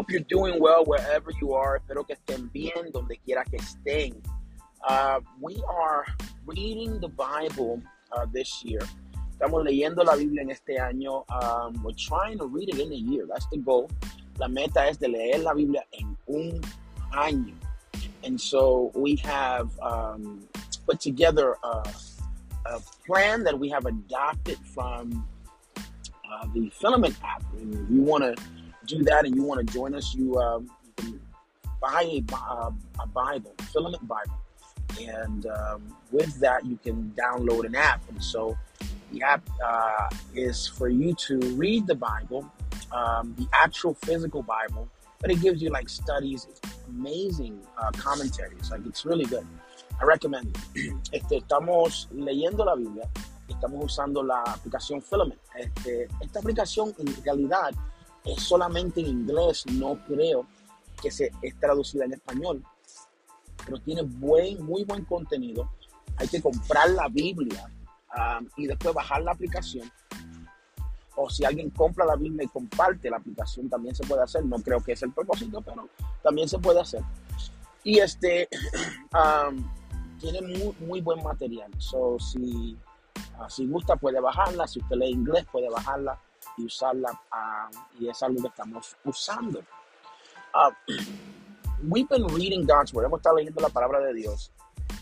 hope you're doing well wherever you are. Espero que estén bien donde quiera que estén. Uh, we are reading the Bible uh, this year. Estamos leyendo la Biblia en este año. Um, we're trying to read it in a year. That's the goal. La meta es de leer la Biblia en un año. And so we have um, put together a, a, plan that we have adopted from uh, the Filament app. And if you want to do that and you want to join us, you, um, you can buy a, uh, a, Bible, Filament Bible. And um, with that, you can download an app. And so the app uh, is for you to read the Bible, um, the actual physical Bible, but it gives you like studies, amazing uh, commentaries. Like it's really good. I recommend it. Este, estamos leyendo la Biblia, estamos usando la aplicación Filament. Este, esta aplicación en realidad es solamente en inglés, no creo que se es traducida en español, pero tiene buen, muy buen contenido. Hay que comprar la Biblia um, y después bajar la aplicación. O si alguien compra la Biblia y comparte la aplicación, también se puede hacer. No creo que es el propósito, pero también se puede hacer. Y este um, tiene muy, muy, buen material. So, si, uh, si gusta, puede bajarla. Si usted lee inglés, puede bajarla y usarla. Uh, y es algo que estamos usando. Uh, we've been reading God's Word. Hemos estado leyendo la palabra de Dios.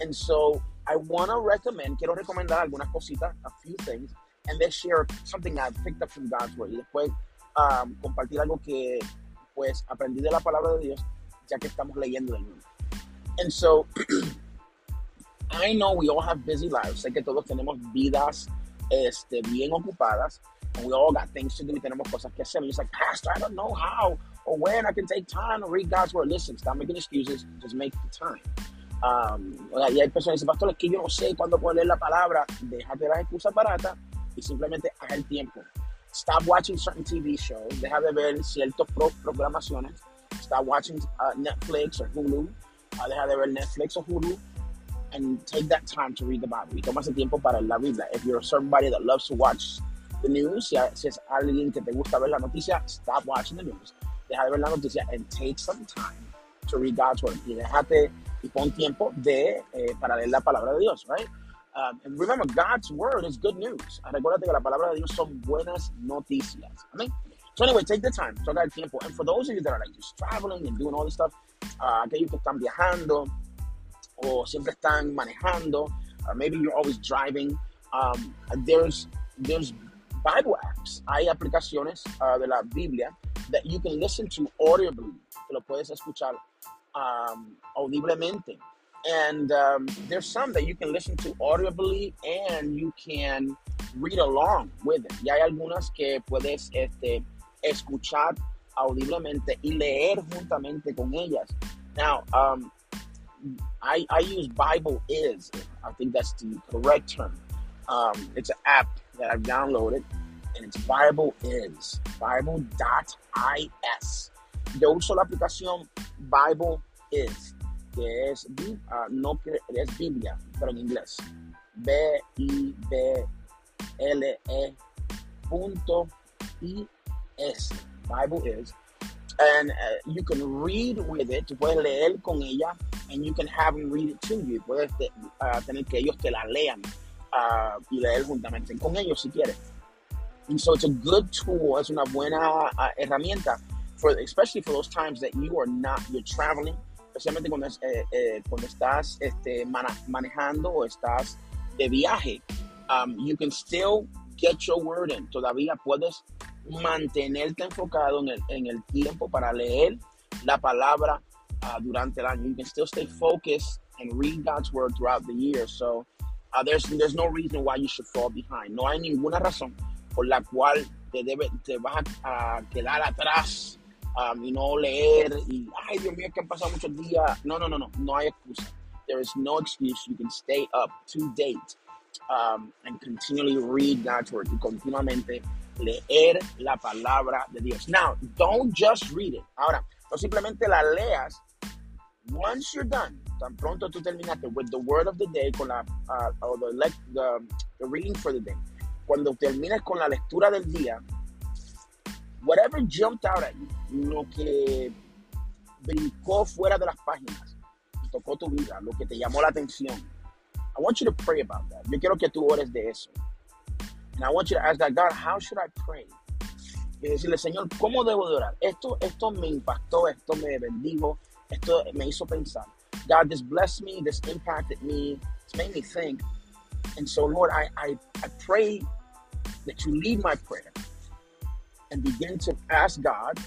And so I want to recommend, quiero recomendar algunas cositas, a few things, and then share something I picked up from God's Word. Y después um, compartir algo que pues aprendí de la palabra de Dios, ya que estamos leyendo el libro. And so, I know we all have busy lives. Sé que todos tenemos vidas este, bien ocupadas. And we all got things to do. Y tenemos cosas que hacer. And it's like, Pastor, I don't know how or when I can take time to read God's Word. Listen, stop making excuses. Just make the time. Um, y hay personas que dicen, pastor, es que yo no sé cuándo puedo leer la palabra. Déjate las excusas baratas y simplemente haz el tiempo. Stop watching certain TV shows. Deja de ver ciertas pro programaciones. Stop watching uh, Netflix or Hulu. Uh, deja de ver Netflix or Hulu. And take that time to read the Bible. Y toma ese tiempo para la Biblia. If you're somebody that loves to watch the news, si, si es alguien que te gusta ver la noticia, stop watching the news. Deja de ver la noticia and take some time to read God's Word. Y déjate y pon tiempo de, eh, para leer la palabra de Dios, right? Um, and remember, God's word is good news. Recuerda que la palabra de Dios son buenas noticias. Amén. So anyway, take the time, toca el tiempo. And for those of you that are like just traveling and doing all this stuff, uh, aquellos que están viajando o siempre están manejando, or maybe you're always driving, um, there's, there's Bible apps. Hay aplicaciones uh, de la Biblia that you can listen to audibly, que lo puedes escuchar um, audiblemente. And um, there's some that you can listen to audibly and you can read along with it. Y hay algunas que puedes este, escuchar audiblemente y leer juntamente con ellas. Now, um, I, I use Bible is. I think that's the correct term. Um, it's an app that I've downloaded, and it's Bible is. Bible.is. Yo uso la aplicación Bible is, que es, uh, no, es Biblia, pero en inglés. B-I-B-L-E punto I-S. Bible is. And uh, you can read with it, puedes leer con ella, and you can have them read it to you. Puedes uh, tener que ellos te la lean uh, y leer juntamente con ellos si quieres. And so it's a good tool, es una buena uh, herramienta, for, especially for those times that you are not, you're traveling, especialmente cuando, eh, eh, cuando estás este, manejando o estás de viaje, um, you can still get your word in. Todavía puedes mantenerte enfocado en el, en el tiempo para leer la palabra uh, durante el año. You can still stay focused and read God's word throughout the year. So uh, there's, there's no reason why you should fall behind. No hay ninguna razón por la cual te, debe, te vas a, quedar atrás um, y no leer y, ay Dios mío, que han pasado muchos días. No, no, no, no, no hay excusa. There is no excuse. You can stay up to date um, and continually read God's word y continuamente leer la palabra de Dios. Now, don't just read it. Ahora, no simplemente la leas. Once you're done, tan pronto tú terminaste with the word of the day, con la, uh, the, the, the reading for the day. Cuando termines con la lectura del día, whatever jumped out at you, lo que brincó fuera de las páginas tocó tu vida, lo que te llamó la atención. I want you to pray about that. Yo quiero que tú ores de eso. And I want you to ask God, God, how should I pray? Y decirle, Señor, ¿cómo debo de orar? Esto, esto me impactó, esto me bendijo, esto me hizo pensar. God, this blessed me, this impacted me, it's made me think. And so, Lord, I, I, I pray that you lead my prayer and begin to ask God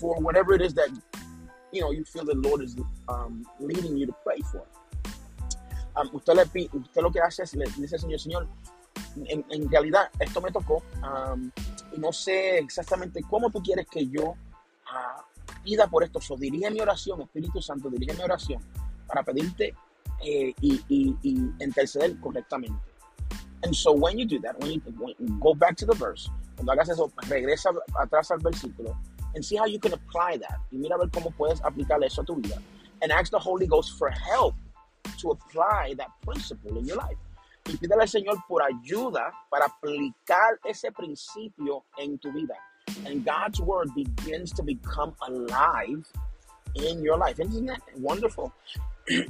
for whatever it is that you know you feel the Lord is um, leading you to pray for. Um, usted, le, usted lo que hace es le dice Señor, Señor, en, en realidad esto me tocó um, y no sé exactamente cómo tú quieres que yo uh, pida por esto. So, dirige mi oración, Espíritu Santo, dirige mi oración para pedirte eh, y, y, y interceder correctamente. And so when you do that, when you, when you go back to the verse, cuando hagas eso, regresa atrás al versículo and see how you can apply that. Y mira a ver cómo puedes aplicar eso a tu vida. And ask the Holy Ghost for help to apply that principle in your life. Y pídele al Señor por ayuda para aplicar ese principio en tu vida. And God's word begins to become alive in your life. Isn't that wonderful?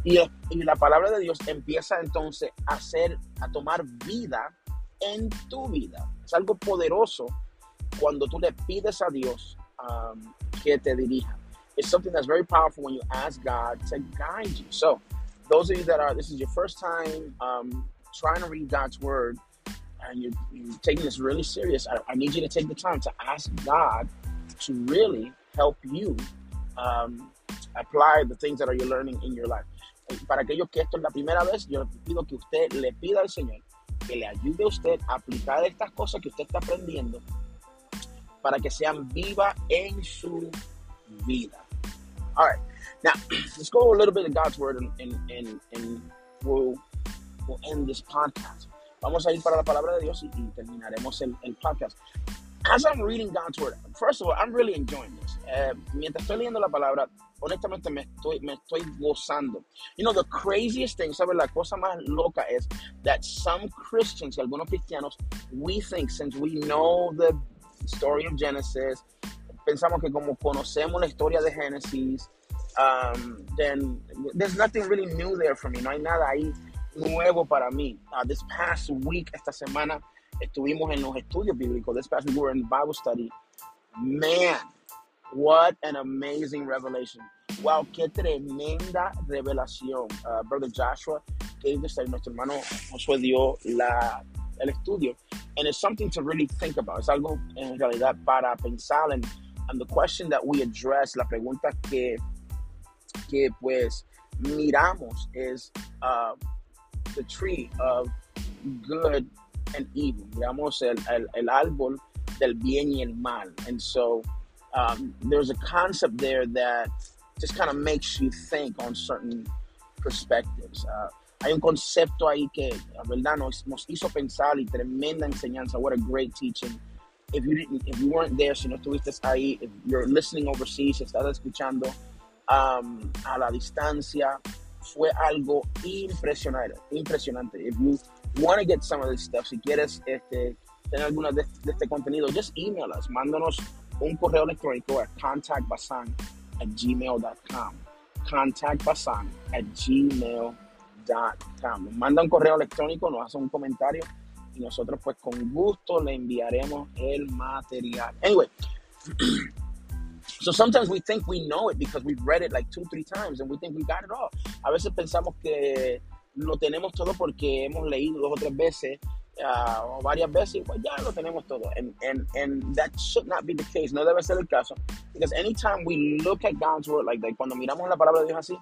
Y, la palabra de Dios empieza entonces a hacer, a tomar vida en tu vida. Es algo poderoso cuando tú le pides a Dios um, que te dirija. It's something that's very powerful when you ask God to guide you. So, those of you that are, this is your first time um, trying to read God's word and you're, you're taking this really serious, I, I, need you to take the time to ask God to really help you um, apply the things that are you learning in your life. Para aquellos que esto es la primera vez, yo pido que usted le pida al Señor que le ayude a usted a aplicar estas cosas que usted está aprendiendo para que sean viva en su vida. All right, now let's go a little bit of God's word and, and, and, and we'll, we'll end this podcast. Vamos a ir para la palabra de Dios y, y terminaremos el, el podcast. As I'm reading God's word, first of all, I'm really enjoying this. Uh, mientras estoy leyendo la palabra, honestamente me estoy, me estoy gozando. You know, the craziest thing, ¿sabes? La cosa más loca es that some Christians, algunos cristianos, we think since we know the story of Genesis, pensamos que como conocemos la historia de Génesis, um, then there's nothing really new there for me. No hay nada ahí nuevo para mí. Uh, this past week, esta semana, estuvimos en los estudios bíblicos. This past week we were in Bible study. Man, what an amazing revelation. Wow, qué tremenda revelación. Uh, Brother Joshua, que nuestro hermano Josué dio la, el estudio. And it's something to really think about. Es algo en realidad para pensar. And, and the question that we address, la pregunta que, que pues miramos es uh, the tree of good and evil. Miramos el, el, el árbol del bien y el mal. And so um, there's a concept there that just kind of makes you think on certain perspectives. Uh, hay un concepto ahí que, verdad, nos, nos hizo pensar y tremenda enseñanza. What a great teaching. If you didn't, if you weren't there, si no estuviste ahí, if you're listening overseas, estás escuchando um, a la distancia, fue algo impresionante, impresionante. If you want to get some of this stuff, si quieres este, tener alguna de, este contenido, just email us, mándanos un correo electrónico a contactbasan at gmail.com. At gmail.com. Manda un correo electrónico, nos hace un comentario y nosotros pues con gusto le enviaremos el material. Anyway, so sometimes we think we know it because we've read it like two, three times and we think we got it all. A veces pensamos que lo tenemos todo porque hemos leído dos o tres veces uh, varias veces, pues ya lo tenemos todo. And, and, and that should not be the case. No debe ser el caso. Because anytime we look at God's word like that, cuando miramos la palabra de Dios así,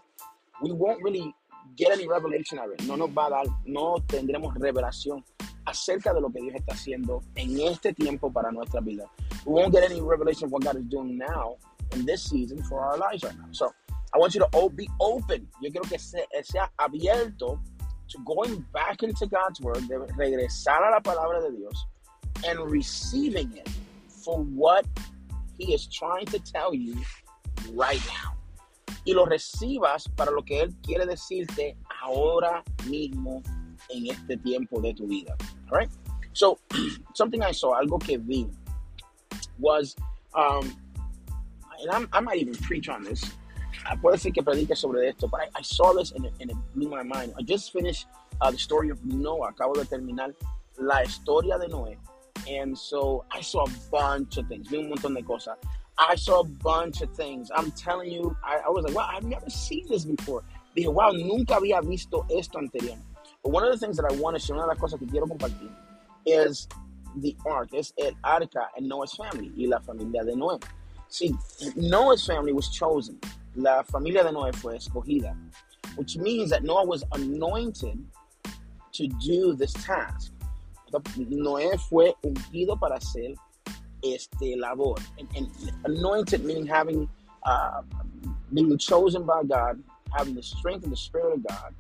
we won't really get any revelation of it. No nos va a dar, no tendremos revelación acerca de lo que Dios está haciendo en este tiempo para nuestra vida. We won't get any revelation of what God is doing now in this season for our lives right now. So, I want you to be open. Yo quiero que sea, sea abierto to going back into God's word, de regresar a la palabra de Dios and receiving it for what he is trying to tell you right now. Y lo recibas para lo que él quiere decirte ahora mismo en este tiempo de tu vida. All right? So, something I saw, algo que vi, was um, and I'm, I might even preach on this. Uh, puede ser que predique sobre esto, but I, I saw this and it, and it blew my mind. I just finished uh, the story of Noah. Acabo de terminar la historia de Noé. And so I saw a bunch of things. Vi un montón de cosas. I saw a bunch of things. I'm telling you, I, I was like, wow, I've never seen this before. Dije, wow, nunca había visto esto anterior. But one of the things that I want to share, una de las cosas que quiero compartir, is the ark, es el arca and Noah's family y la familia de Noé. See, Noah's family was chosen. La familia de Noé fue escogida, which means that Noah was anointed to do this task. Noé fue ungido para hacer este labor. Anointed meaning having, uh, being chosen by God, having the strength and the spirit of God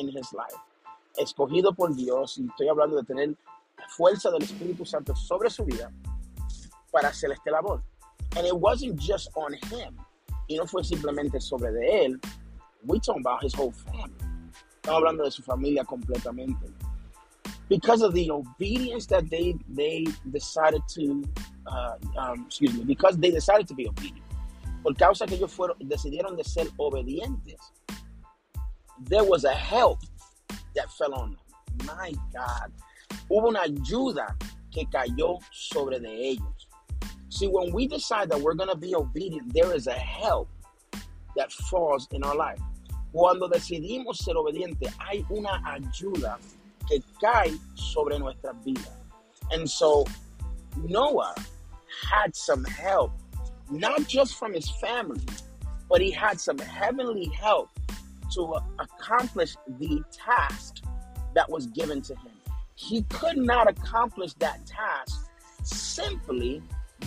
in his life. Escogido por Dios, y estoy hablando de tener fuerza del Espíritu Santo sobre su vida para hacer este labor. And it wasn't just on him. Y no fue simplemente sobre de él. We talking about his whole family. Estamos hablando de su familia completamente. Because of the obedience that they they decided to, uh, um, excuse me, because they decided to be obedient. Por causa que ellos fueron, decidieron de ser obedientes. There was a help that fell on them. My God. Hubo una ayuda que cayó sobre de ellos. See, when we decide that we're going to be obedient, there is a help that falls in our life. Cuando decidimos ser obedientes, hay una ayuda que cae sobre nuestras vidas. And so Noah had some help, not just from his family, but he had some heavenly help to accomplish the task that was given to him. He could not accomplish that task simply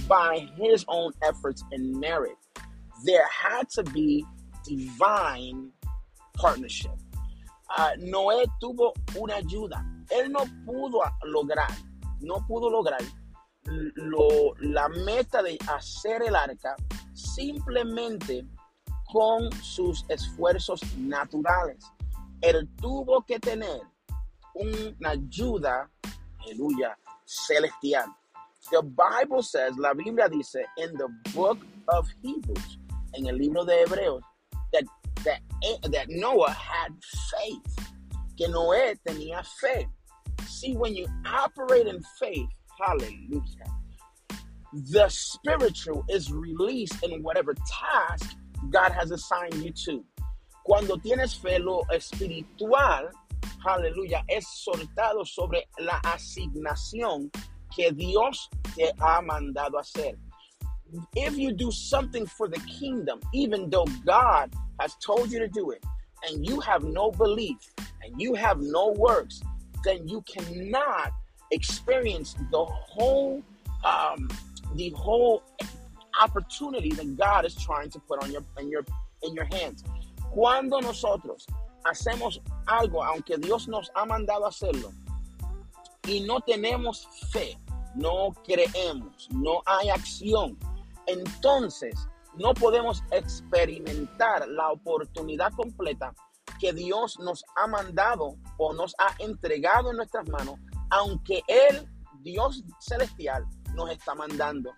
by his own efforts and merit. There had to be divine partnership. Uh, Noé tuvo una ayuda. Él no pudo lograr, no pudo lograr lo, la meta de hacer el arca simplemente con sus esfuerzos naturales. Él tuvo que tener una ayuda, aleluya, celestial. The Bible says, la Biblia dice, in the book of Hebrews, en el libro de Hebreos, that, that, that Noah had faith, que Noé tenía fe. See, when you operate in faith, hallelujah, the spiritual is released in whatever task God has assigned you to. Cuando tienes fe, lo espiritual, aleluya, es soltado sobre la asignación que Dios te ha mandado hacer. If you do something for the kingdom, even though God has told you to do it, and you have no belief and you have no works, then you cannot experience the whole um, the whole opportunity that God is trying to put on your in your in your hands. Cuando nosotros hacemos algo, aunque Dios nos ha mandado hacerlo, y no tenemos fe, no creemos, no hay acción, entonces no podemos experimentar la oportunidad completa que Dios nos ha mandado o nos ha entregado en nuestras manos, aunque Él, Dios celestial, nos está mandando.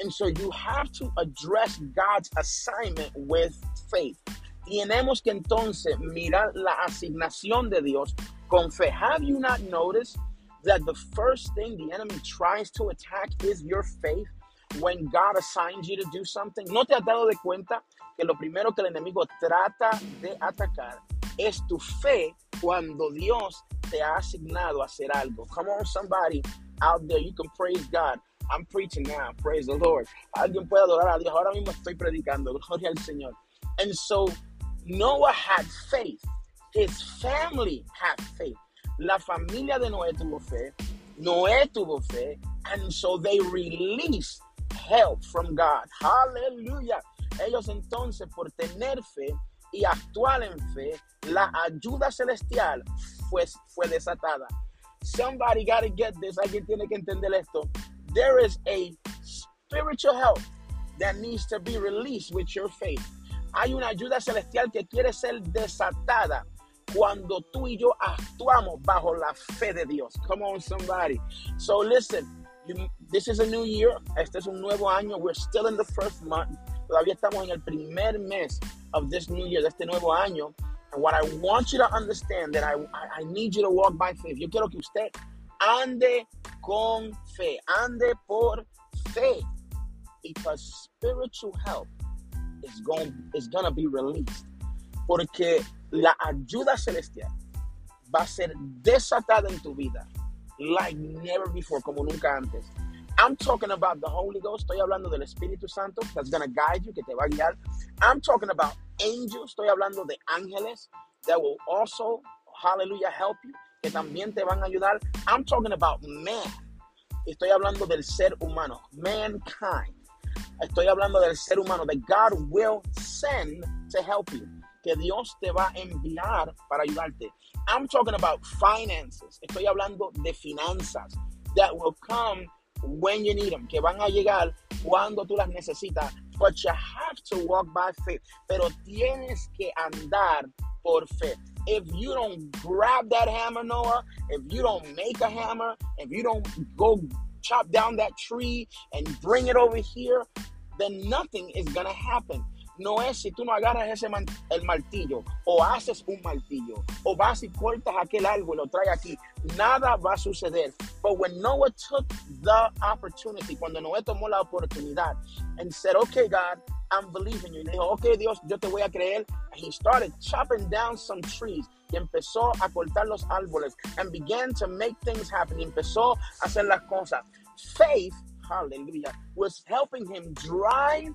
And so you have to address God's assignment with faith. Tenemos que entonces mirar la asignación de Dios con fe. Have you not noticed that the first thing the enemy tries to attack is your faith when God assigns you to do something? ¿No te has dado de cuenta que lo primero que el enemigo trata de atacar es tu fe cuando Dios te ha asignado a hacer algo? Come on, somebody out there, you can praise God. I'm preaching now. Praise the Lord. Alguien puede adorar a Dios. Ahora mismo estoy predicando. Gloria al Señor. And so Noah had faith. His family had faith. La familia de Noé tuvo fe. Noé tuvo fe. And so they released help from God. Hallelujah. Ellos entonces por tener fe y actuar en fe, la ayuda celestial fue, fue desatada. Somebody got to get this. Alguien tiene que entender esto. There is a spiritual help that needs to be released with your faith. Hay una ayuda celestial que quiere ser desatada cuando tú y yo actuamos bajo la fe de Dios. Come on, somebody. So listen, you, this is a new year. Este es un nuevo año. We're still in the first month. Todavía estamos en el primer mes of this new year, de este nuevo año. And what I want you to understand that I, I, I need you to walk by faith. Yo quiero que usted ande con fe, ande por fe. Because spiritual help is going, is to be released. Porque la ayuda celestial va a ser desatada en tu vida like never before, como nunca antes. I'm talking about the Holy Ghost. Estoy hablando del Espíritu Santo that's to guide you, que te va a guiar. I'm talking about angels. Estoy hablando de ángeles that will also, hallelujah, help you, que también te van a ayudar. I'm talking about man. Estoy hablando del ser humano, mankind. Estoy hablando del ser humano, that God will send to help you. Que Dios te va a enviar para ayudarte. I'm talking about finances. Estoy hablando de finanzas that will come when you need them, que van a llegar cuando tú las necesitas. But you have to walk by faith. Pero tienes que andar por fe. If you don't grab that hammer, Noah, if you don't make a hammer, if you don't go chop down that tree and bring it over here, then nothing is going to happen. No es si tú no agarras ese el martillo o haces un martillo o vas y cortas aquel árbol lo traes aquí. Nada va a suceder. But when Noah took the opportunity, cuando Noé tomó la oportunidad and said, okay, God, I'm believing you. Y dijo, ok, Dios, yo te voy a creer. He started chopping down some trees y empezó a cortar los árboles and began to make things happen. Empezó a hacer las cosas. Faith, hallelujah, was helping him drive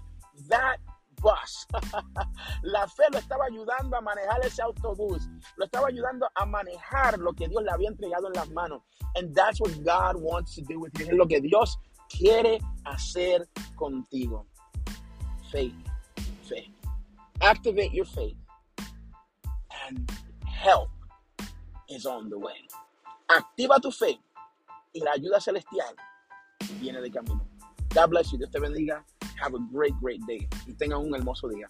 that la fe lo estaba ayudando a manejar ese autobús. Lo estaba ayudando a manejar lo que Dios le había entregado en las manos. And that's what God wants to do with you. Es lo que Dios quiere hacer contigo. Faith. Faith. Activate your faith. And help is on the way. Activa tu fe y la ayuda celestial viene de camino. God bless you. Dios te bendiga. Have a great, great day y tengan un hermoso día.